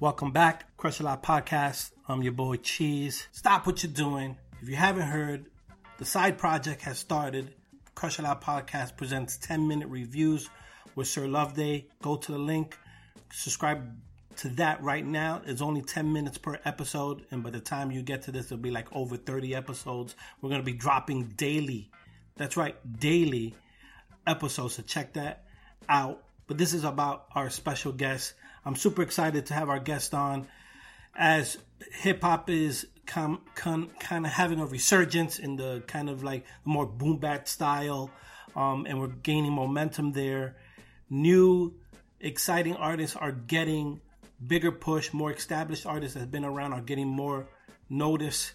Welcome back, Crush a Lot Podcast. I'm your boy Cheese. Stop what you're doing. If you haven't heard, the side project has started. Crush a Lot Podcast presents 10 minute reviews with Sir Loveday. Go to the link, subscribe to that right now. It's only 10 minutes per episode, and by the time you get to this, it'll be like over 30 episodes. We're going to be dropping daily. That's right, daily episodes. So check that out. But this is about our special guest. I'm super excited to have our guest on as hip hop is com, kind of having a resurgence in the kind of like more boom bap style, um, and we're gaining momentum there. New, exciting artists are getting bigger push. More established artists that have been around are getting more notice,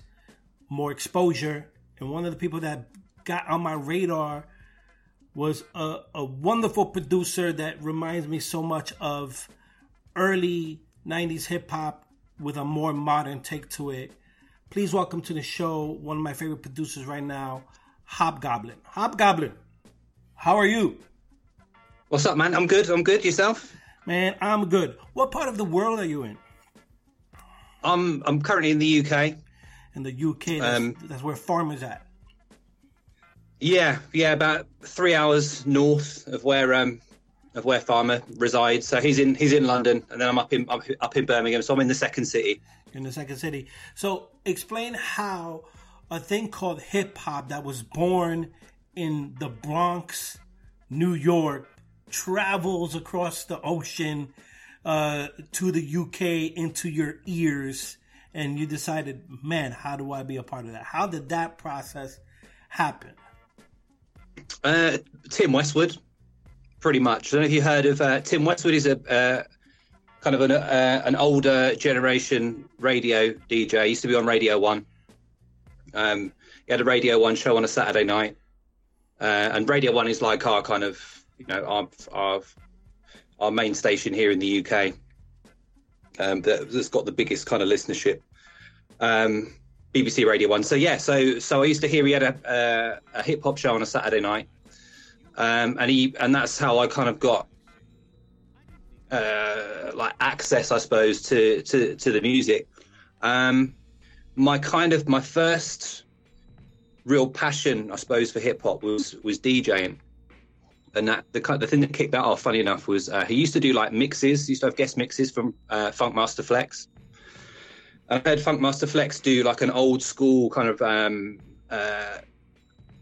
more exposure. And one of the people that got on my radar was a, a wonderful producer that reminds me so much of early 90s hip hop with a more modern take to it. Please welcome to the show one of my favorite producers right now, Hobgoblin. Hobgoblin, how are you? What's up, man? I'm good. I'm good. Yourself? Man, I'm good. What part of the world are you in? I'm I'm currently in the UK. In the UK, that's, um, that's where Farm is at. Yeah, yeah, about three hours north of where um of where Farmer resides. So he's in he's in London, and then I'm up in up, up in Birmingham. So I'm in the second city. In the second city. So explain how a thing called hip hop that was born in the Bronx, New York, travels across the ocean uh, to the UK into your ears, and you decided, man, how do I be a part of that? How did that process happen? Uh, Tim Westwood, pretty much. I don't know if you heard of uh, Tim Westwood. Is a uh, kind of an, uh, an older generation radio DJ. He used to be on Radio One. Um, he had a Radio One show on a Saturday night, uh, and Radio One is like our kind of you know our our, our main station here in the UK. Um, that, has got the biggest kind of listenership. Um, BBC Radio One. So yeah, so so I used to hear he had a, a, a hip hop show on a Saturday night, um, and he and that's how I kind of got uh, like access, I suppose, to to to the music. Um, my kind of my first real passion, I suppose, for hip hop was was DJing, and that the the thing that kicked that off, funny enough, was uh, he used to do like mixes. He used to have guest mixes from uh, Funkmaster Flex I heard Funkmaster Flex do like an old school kind of um, uh,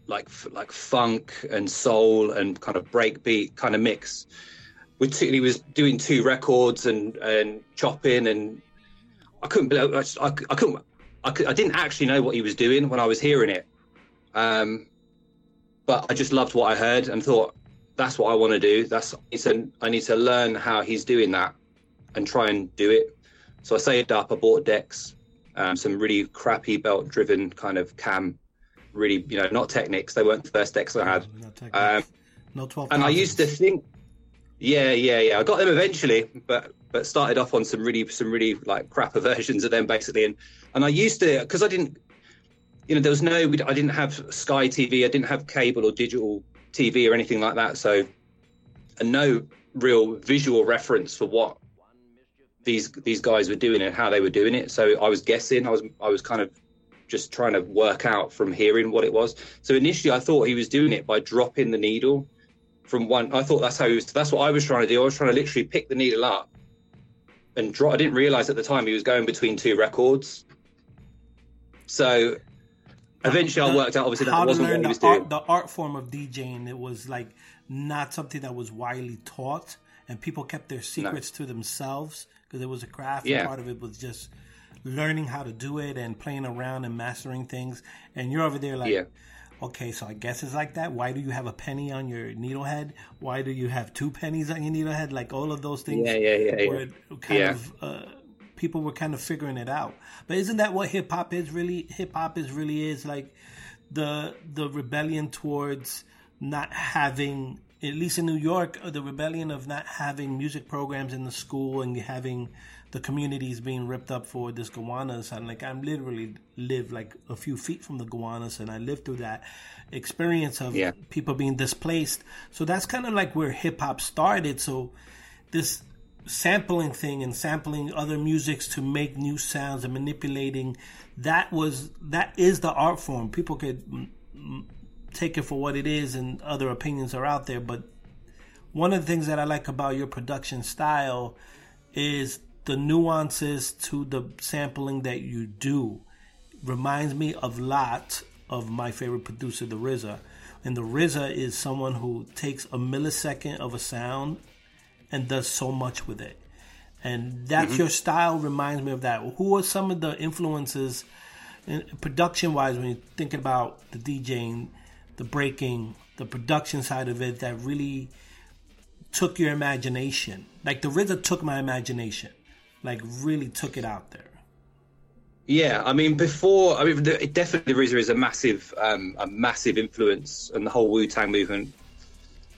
like like funk and soul and kind of breakbeat kind of mix. He was doing two records and and chopping and I couldn't I, I, I couldn't I, could, I didn't actually know what he was doing when I was hearing it. Um, but I just loved what I heard and thought that's what I want to do. That's it's an, I need to learn how he's doing that and try and do it so I saved up. I bought decks, um, some really crappy belt driven kind of cam, really you know not Technics. They weren't the first decks I had. Um, no twelve. And I used to think, yeah, yeah, yeah. I got them eventually, but but started off on some really some really like crapper versions of them basically. And and I used to because I didn't, you know, there was no I didn't have Sky TV, I didn't have cable or digital TV or anything like that. So and no real visual reference for what these these guys were doing it, how they were doing it. So I was guessing. I was I was kind of just trying to work out from hearing what it was. So initially, I thought he was doing it by dropping the needle from one. I thought that's how he was. That's what I was trying to do. I was trying to literally pick the needle up and drop. I didn't realize at the time he was going between two records. So eventually, the, I worked out obviously that wasn't what he was art, doing. The art form of DJing it was like not something that was widely taught, and people kept their secrets no. to themselves because it was a craft. Yeah. And part of it was just learning how to do it and playing around and mastering things. And you're over there like, yeah. okay, so I guess it's like that. Why do you have a penny on your needle head? Why do you have two pennies on your needle head? Like all of those things. Yeah, yeah, yeah. Were kind yeah. of uh, people were kind of figuring it out. But isn't that what hip hop is really? Hip hop is really is like the the rebellion towards not having at least in New York, uh, the rebellion of not having music programs in the school and having the communities being ripped up for this Gowanus. And like, I'm literally live like a few feet from the Gowanus and I lived through that experience of yeah. people being displaced. So that's kind of like where hip hop started. So this sampling thing and sampling other musics to make new sounds and manipulating that was that is the art form people could take it for what it is and other opinions are out there but one of the things that i like about your production style is the nuances to the sampling that you do reminds me of lot of my favorite producer the RZA and the RZA is someone who takes a millisecond of a sound and does so much with it. And that's mm-hmm. your style reminds me of that. Who are some of the influences production wise when you're thinking about the DJing, the breaking, the production side of it that really took your imagination? Like the RZA took my imagination, like really took it out there. Yeah, I mean, before I mean, the, definitely RZA is a massive, um, a massive influence, and the whole Wu Tang movement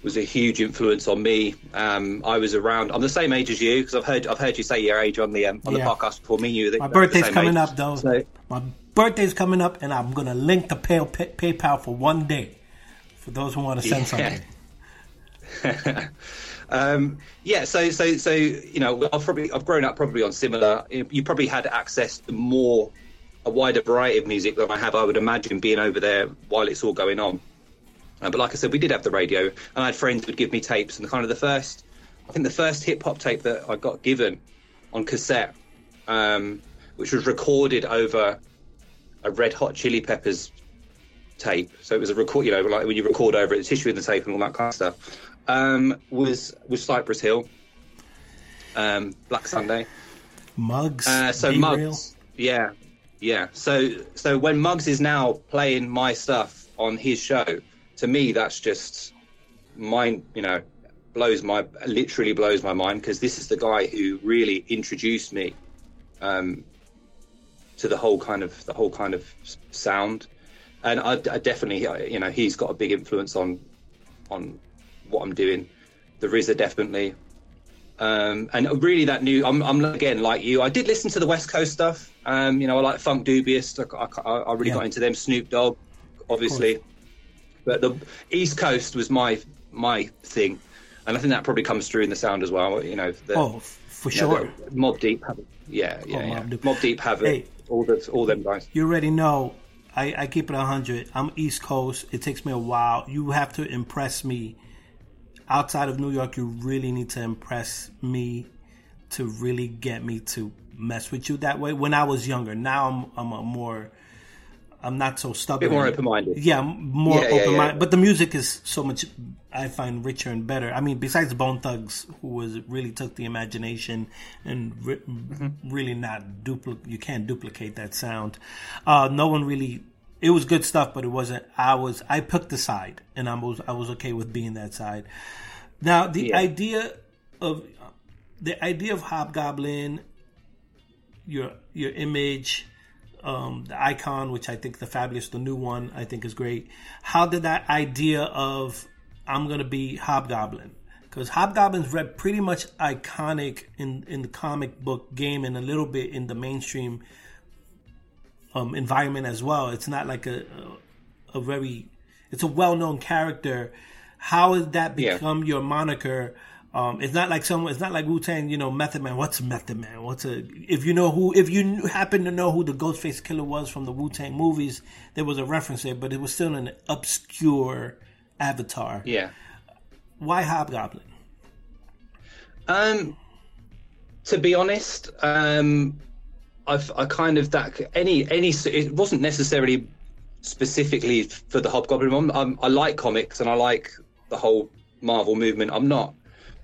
was a huge influence on me. Um, I was around. I'm the same age as you because I've heard I've heard you say your age on the um, on yeah. the podcast before. Me you. My birthday's coming age. up though. So, My birthday's coming up, and I'm gonna link the pay, pay, PayPal for one day for those who want to send yeah. something. um, yeah. So so so you know I've probably I've grown up probably on similar. You probably had access to more a wider variety of music than I have. I would imagine being over there while it's all going on. Uh, but like I said, we did have the radio, and I had friends who would give me tapes. And kind of the first, I think the first hip hop tape that I got given on cassette, um, which was recorded over a Red Hot Chili Peppers tape. So it was a record, you know, like when you record over it, the tissue in the tape and all that kind of stuff. Um, was was Cypress Hill, um, Black Sunday, Muggs. Uh, so Muggs, yeah, yeah. So so when Muggs is now playing my stuff on his show, to me, that's just mind, you know, blows my literally blows my mind because this is the guy who really introduced me um, to the whole kind of the whole kind of sound, and I, I definitely, you know, he's got a big influence on on what I'm doing. The RZA definitely, um, and really that new. I'm, I'm, again like you. I did listen to the West Coast stuff. Um, you know, I like Funkdoobiest. I, I, I really yeah. got into them. Snoop Dogg, obviously. But the East Coast was my my thing, and I think that probably comes through in the sound as well. You know, the, oh, for sure. Know, Mobb Deep, yeah, yeah, oh, yeah. Mobb Deep, have hey, it. All the all them guys. You already know. I, I keep it hundred. I'm East Coast. It takes me a while. You have to impress me. Outside of New York, you really need to impress me to really get me to mess with you that way. When I was younger, now I'm I'm a more I'm not so stubborn. A bit more open minded. Yeah, more yeah, open minded. Yeah, yeah. But the music is so much I find richer and better. I mean, besides Bone Thugs, who was really took the imagination and re- mm-hmm. really not duplicate. You can't duplicate that sound. Uh, no one really. It was good stuff, but it wasn't. I was. I picked the side, and I was. I was okay with being that side. Now, the idea of the idea of Hobgoblin, your your image um, the icon, which I think the fabulous, the new one, I think is great. How did that idea of I'm gonna be Hobgoblin? Because Hobgoblin's read pretty much iconic in in the comic book game and a little bit in the mainstream um, environment as well. It's not like a a, a very it's a well known character. How has that become yeah. your moniker? Um, it's not like someone. It's not like Wu Tang. You know, Method Man. What's Method Man? What's a? If you know who, if you happen to know who the Ghostface Killer was from the Wu Tang movies, there was a reference there, but it was still an obscure avatar. Yeah. Why Hobgoblin? Um, to be honest, um, I've I kind of that any any it wasn't necessarily specifically for the Hobgoblin. I'm, i like comics and I like the whole Marvel movement. I'm not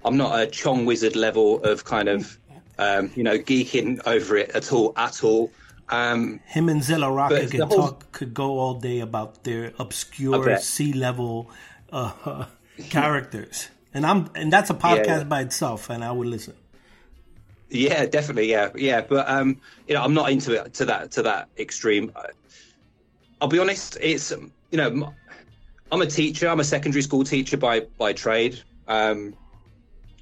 I'm not a Chong Wizard level of kind of um, you know geeking over it at all at all. Um, Him and Zilla Rocca could whole... talk could go all day about their obscure sea level uh, characters, and I'm and that's a podcast yeah, yeah. by itself, and I would listen. Yeah, definitely, yeah, yeah. But um, you know, I'm not into it to that to that extreme. I'll be honest. It's you know, I'm a teacher. I'm a secondary school teacher by by trade. Um,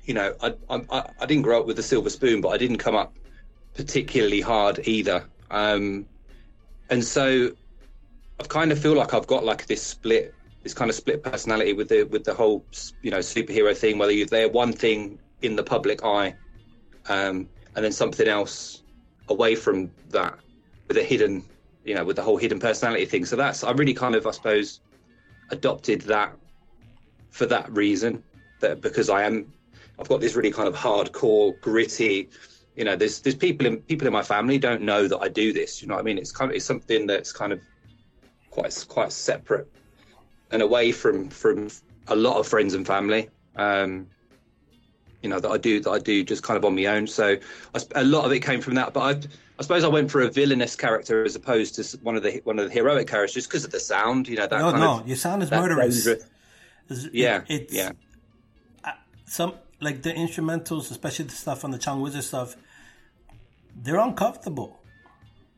you know, I, I, I didn't grow up with a silver spoon, but I didn't come up particularly hard either. Um, and so I've kind of feel like I've got like this split, this kind of split personality with the with the whole you know superhero thing. Whether they're there, one thing in the public eye, um, and then something else away from that with a hidden, you know, with the whole hidden personality thing. So that's I really kind of, I suppose, adopted that for that reason. That because I am, I've got this really kind of hardcore, gritty. You know, there's there's people in people in my family don't know that I do this. You know what I mean? It's kind of it's something that's kind of quite quite separate and away from from a lot of friends and family. Um, you know that I do that I do just kind of on my own. So I, a lot of it came from that. But I, I suppose I went for a villainous character as opposed to one of the one of the heroic characters, just because of the sound. You know that. No, kind no, of, your sound is murderous. It's, yeah, it, it's, yeah. Some like the instrumentals, especially the stuff on the Chong Wizard stuff, they're uncomfortable.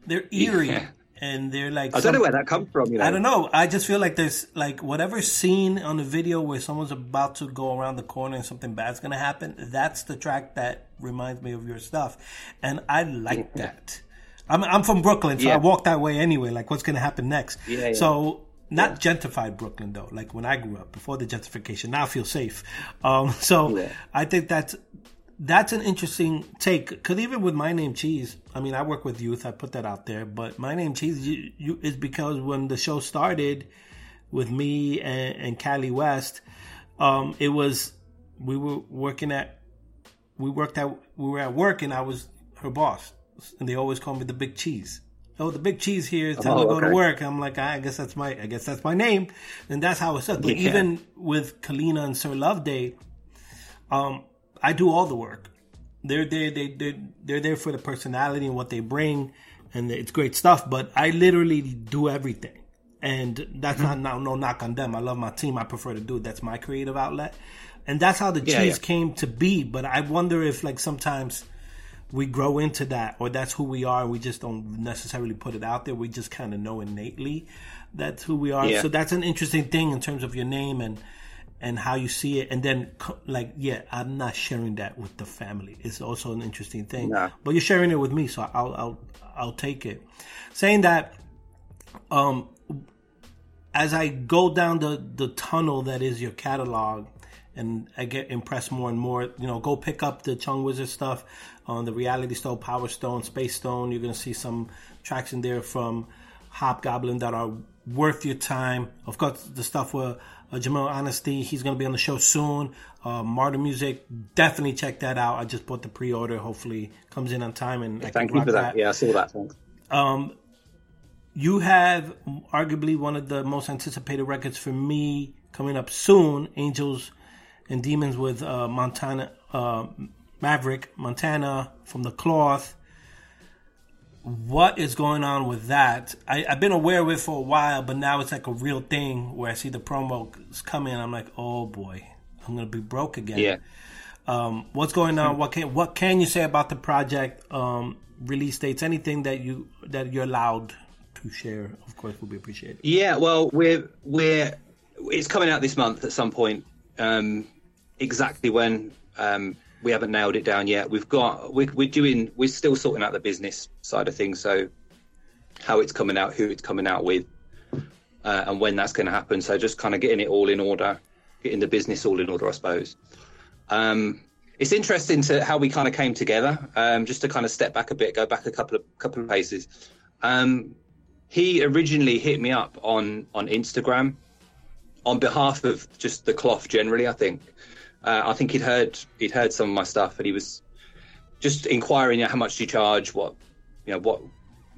They're eerie. Yeah and they're like I don't know where that comes from. You know? I don't know. I just feel like there's like whatever scene on the video where someone's about to go around the corner and something bad's gonna happen. That's the track that reminds me of your stuff, and I like yeah. that. I'm I'm from Brooklyn, so yeah. I walk that way anyway. Like, what's gonna happen next? Yeah, so not gentrified Brooklyn though, like when I grew up before the gentrification. Now I feel safe. Um, so I think that's that's an interesting take because even with my name cheese i mean i work with youth i put that out there but my name cheese you, you, is because when the show started with me and, and Cali West, um, it was we were working at we worked at we were at work and I was her boss and they always called me the big cheese. Oh, the big cheese here is time oh, to go okay. to work. I'm like, I guess that's my I guess that's my name, and that's how it says. But yeah. even with Kalina and Sir Loveday, um, I do all the work. They're there. They they they're there for the personality and what they bring, and it's great stuff. But I literally do everything, and that's mm-hmm. not no, no knock on them. I love my team. I prefer to do it. That's my creative outlet, and that's how the yeah, cheese yeah. came to be. But I wonder if like sometimes we grow into that, or that's who we are. We just don't necessarily put it out there. We just kind of know innately that's who we are. Yeah. So that's an interesting thing in terms of your name and and how you see it and then like yeah i'm not sharing that with the family it's also an interesting thing but you're sharing it with me so i'll i'll i'll take it saying that um as i go down the the tunnel that is your catalog and I get impressed more and more. You know, go pick up the Chong Wizard stuff on the Reality Stone, Power Stone, Space Stone. You're gonna see some tracks in there from Hobgoblin that are worth your time. Of course, the stuff with uh, Jamil Honesty. He's going to be on the show soon. Uh, Martyr Music, definitely check that out. I just bought the pre-order. Hopefully, comes in on time. And I thank you for that. that. Yeah, I saw that. Thanks. Um, you have arguably one of the most anticipated records for me coming up soon. Angels and Demons with uh, Montana uh, Maverick Montana from the Cloth what is going on with that? I, have been aware of it for a while, but now it's like a real thing where I see the promos come in. I'm like, oh boy, I'm gonna be broke again. Yeah. Um, what's going on? What can what can you say about the project? Um, release dates? Anything that you that you're allowed to share? Of course, will be appreciated. Yeah. Well, we're we're it's coming out this month at some point. Um, exactly when um, we haven't nailed it down yet. We've got we're, we're doing we're still sorting out the business side of things. So how it's coming out, who it's coming out with, uh, and when that's going to happen. So just kind of getting it all in order, getting the business all in order, I suppose. Um, it's interesting to how we kind of came together. Um, just to kind of step back a bit, go back a couple of couple of paces. Um, he originally hit me up on on Instagram on behalf of just the cloth generally. I think uh, I think he'd heard he'd heard some of my stuff, and he was just inquiring, you know, how much do you charge? What you know, what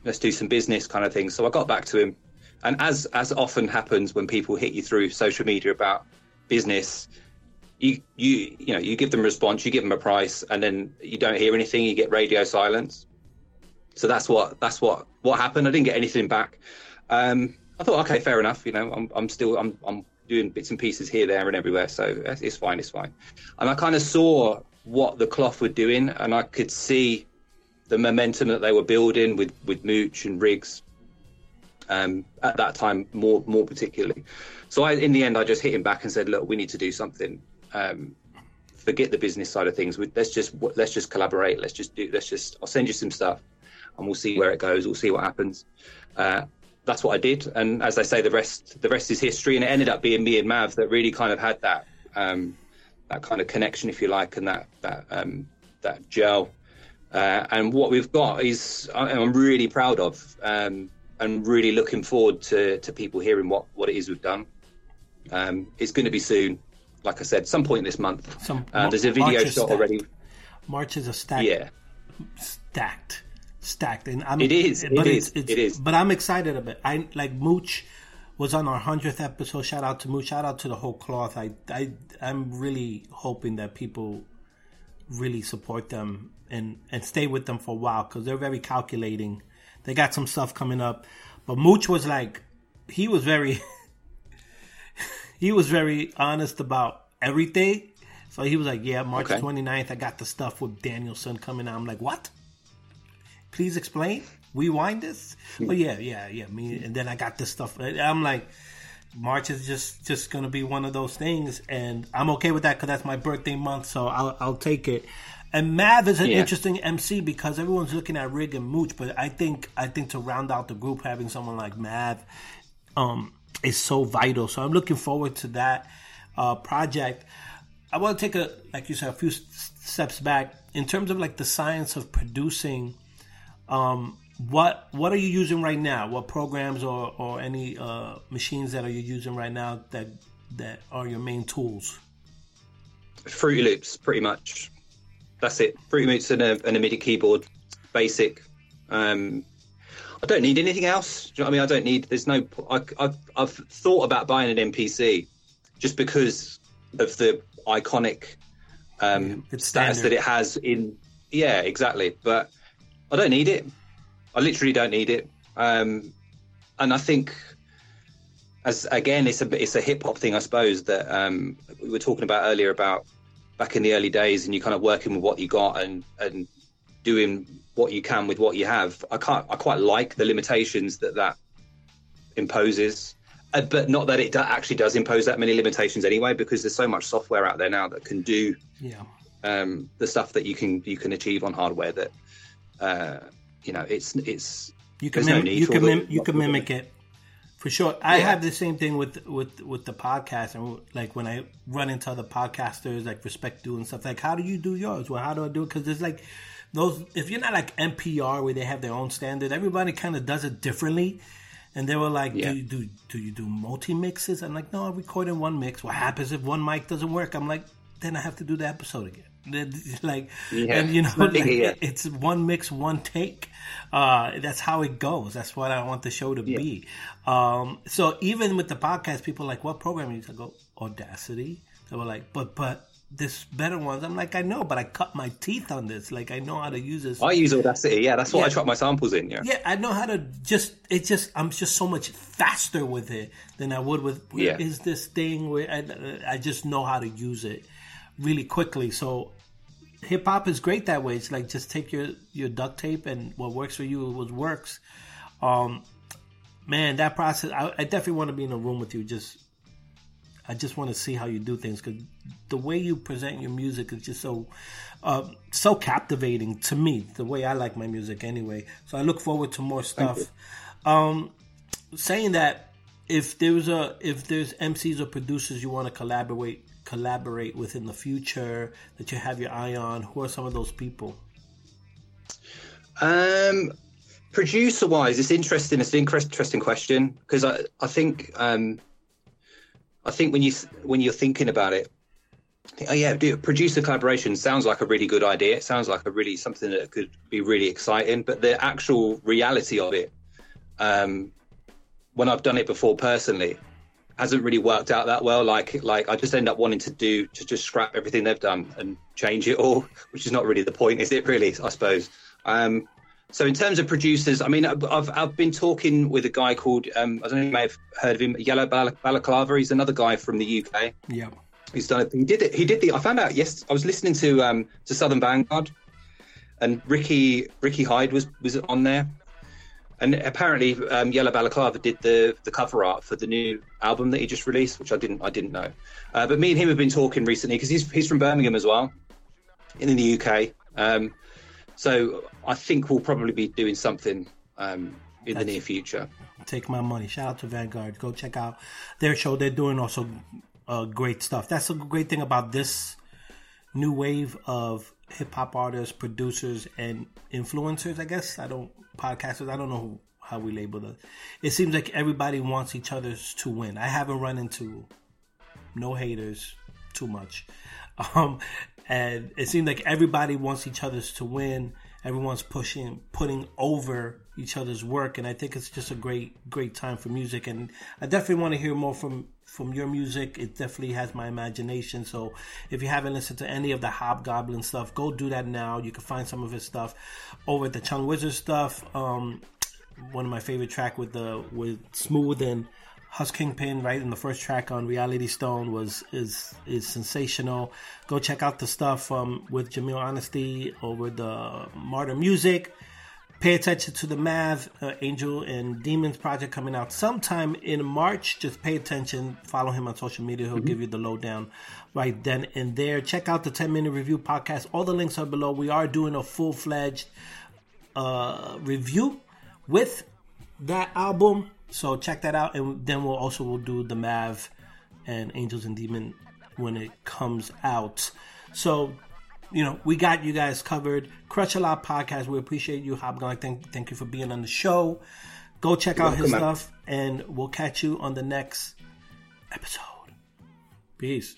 let's do some business kind of thing. So I got back to him, and as as often happens when people hit you through social media about business, you you you know you give them a response, you give them a price, and then you don't hear anything. You get radio silence. So that's what that's what what happened. I didn't get anything back. Um, I thought, okay, fair enough. You know, I'm I'm still I'm I'm doing bits and pieces here, there, and everywhere. So it's fine, it's fine. And I kind of saw what the cloth were doing, and I could see the momentum that they were building with with Mooch and Riggs. Um, at that time, more more particularly. So I, in the end, I just hit him back and said, "Look, we need to do something. Um, forget the business side of things. Let's just let's just collaborate. Let's just do. Let's just. I'll send you some stuff, and we'll see where it goes. We'll see what happens." Uh, that's what I did. And as I say, the rest the rest is history. And it ended up being me and Mav that really kind of had that um, that kind of connection, if you like, and that that um, that gel. Uh, and what we've got is I'm really proud of, um, and really looking forward to, to people hearing what, what it is we've done. Um, it's going to be soon, like I said, some point this month. Some uh, there's a video shot already. March is a stacked, yeah, stacked, stacked, and I'm, it is, but it it's, is, it's, it is. But I'm excited about. It. I like Mooch was on our hundredth episode. Shout out to Mooch. Shout out to the whole cloth. I, I, I'm really hoping that people really support them and and stay with them for a while because they're very calculating. They got some stuff coming up, but Mooch was like, he was very, he was very honest about everything. So he was like, "Yeah, March Okay. 29th, I got the stuff with Danielson coming out." I'm like, "What? Please explain. Rewind this." Oh yeah, yeah, yeah. Me and then I got this stuff. I'm like, March is just just gonna be one of those things, and I'm okay with that because that's my birthday month, so I'll I'll take it. And Mav is an Yeah. interesting MC because everyone's looking at Rig and Mooch, but I think I think to round out the group, having someone like Mav um, is so vital. So I'm looking forward to that uh, project. I want to take a, like you said, a few steps back in terms of like the science of producing. Um, what what are you using right now? What programs or or any uh, machines that are you using right now that that are your main tools? Fruity Loops, pretty much. That's it. Fruity Loops and a, and a MIDI keyboard, basic. Um, I don't need anything else. Do you know what I mean? I don't need. There's no. I, I've I've thought about buying an MPC just because of the iconic um, status that it has in. Yeah, exactly. But I don't need it. I literally don't need it. Um, and I think, as again, it's a it's a hip hop thing, I suppose. That um, we were talking about earlier about back in the early days, and you kind of working with what you got and and doing what you can with what you have. I can't. I quite like the limitations that that imposes. Uh, but not that it do- actually does impose that many limitations anyway, because there's so much software out there now that can do Yeah, um, the stuff that you can you can achieve on hardware that uh, you know it's it's you can There's no you can mim- you can mimic it for sure. I Yeah. have the same thing with with with the podcast, and like when I run into other podcasters, like respect do and stuff. Like, how do you do yours? Well, how do I do it? Because there's like those. If you're not like NPR where they have their own standard, everybody kind of does it differently. And they were like, Yeah. "Do you do do you do multi mixes?" I'm like, "No, I record in one mix. What happens if one mic doesn't work?" I'm like, "Then I have to do the episode again." Like, Yeah. and you know, like, Yeah. it's one mix, one take. Uh, that's how it goes. That's what I want the show to be. Um, so even with the podcast, people are like, "What program?" you use?" I go, "Audacity." They were like, "But but this better ones." I'm like, "I know, but I cut my teeth on this. Like I know how to use this." I use Audacity. Yeah, that's what Yeah. I chop my samples in. Yeah, Yeah, I know how to just. It's just I'm just so much faster with it than I would with. Where is Yeah. this thing where I, I just know how to use it really quickly. So hip hop is great that way. It's like just take your your duct tape and what works for you what works. Um, man, that process. I, I definitely want to be in a room with you. Just I just want to see how you do things because the way you present your music is just so uh, so captivating to me. The way I like my music, anyway. So I look forward to more stuff. Um, saying that, if there's a if there's MCs or producers you want to collaborate collaborate with in the future that you have your eye on, who are some of those people? Um, producer wise, it's interesting. It's an interesting question because I, I think, um, I think when you when you're thinking about it, think, oh yeah, producer collaboration sounds like a really good idea. It sounds like a really something that could be really exciting. But the actual reality of it, um, when I've done it before personally, hasn't really worked out that well. Like like I just end up wanting to do to just scrap everything they've done and change it all, which is not really the point, is it? Really, I suppose. Um, so in terms of producers, I mean, I've I've, been talking with a guy called um, I don't know if you may have heard of him, Yellow Bal- Balaclava. He's another guy from the UK. Yeah, He's done it. He did it. He did the. I found out. Yes, I was listening to um to Southern Vanguard, and Ricky Ricky Hyde was was on there, and apparently um, Yellow Balaclava did the the cover art for the new album that he just released, which I didn't I didn't know. Uh, but me and him have been talking recently because he's he's from Birmingham as well, in the UK. Um, so I think we'll probably be doing something um, in the near future. take my money. Shout out to Vanguard. Go check out their show. They're doing also uh, great stuff. That's a great thing about this new wave of hip hop artists, producers, and influencers. I guess I don't podcasters. I don't know who, how we label them. It seems like everybody wants each other's to win. I haven't run into no haters too much, um, and it seems like everybody wants each other's to win. Everyone's pushing, putting over each other's work, and I think it's just a great, great time for music. And I definitely want to hear more from from your music. It definitely has my imagination. So if you haven't listened to any of the Hobgoblin stuff, go do that now. You can find some of his stuff over at the Chong Wizard stuff. Um, one of my favorite track with the with Smoovth and Hus Kingpin, right in the first track on Reality Stone was is is sensational. Go check out the stuff um, with Jamil Honesty over the Martyr Music. Pay attention to the Mav uh, Angel and Demons project coming out sometime in March. Just pay attention. Follow him on social media. He'll mm-hmm. give you the lowdown right then and there. Check out the 10 minute review podcast. All the links are below. We are doing a full fledged uh, review with that album. So check that out. And then we'll also we'll do the Mav and Angels and Demon when it comes out. So you know, we got you guys covered. Crush a Lot podcast. We appreciate you, Hobgoblin. Thank, thank you for being on the show. Go check out his stuff, and we'll catch you on the next episode. Peace.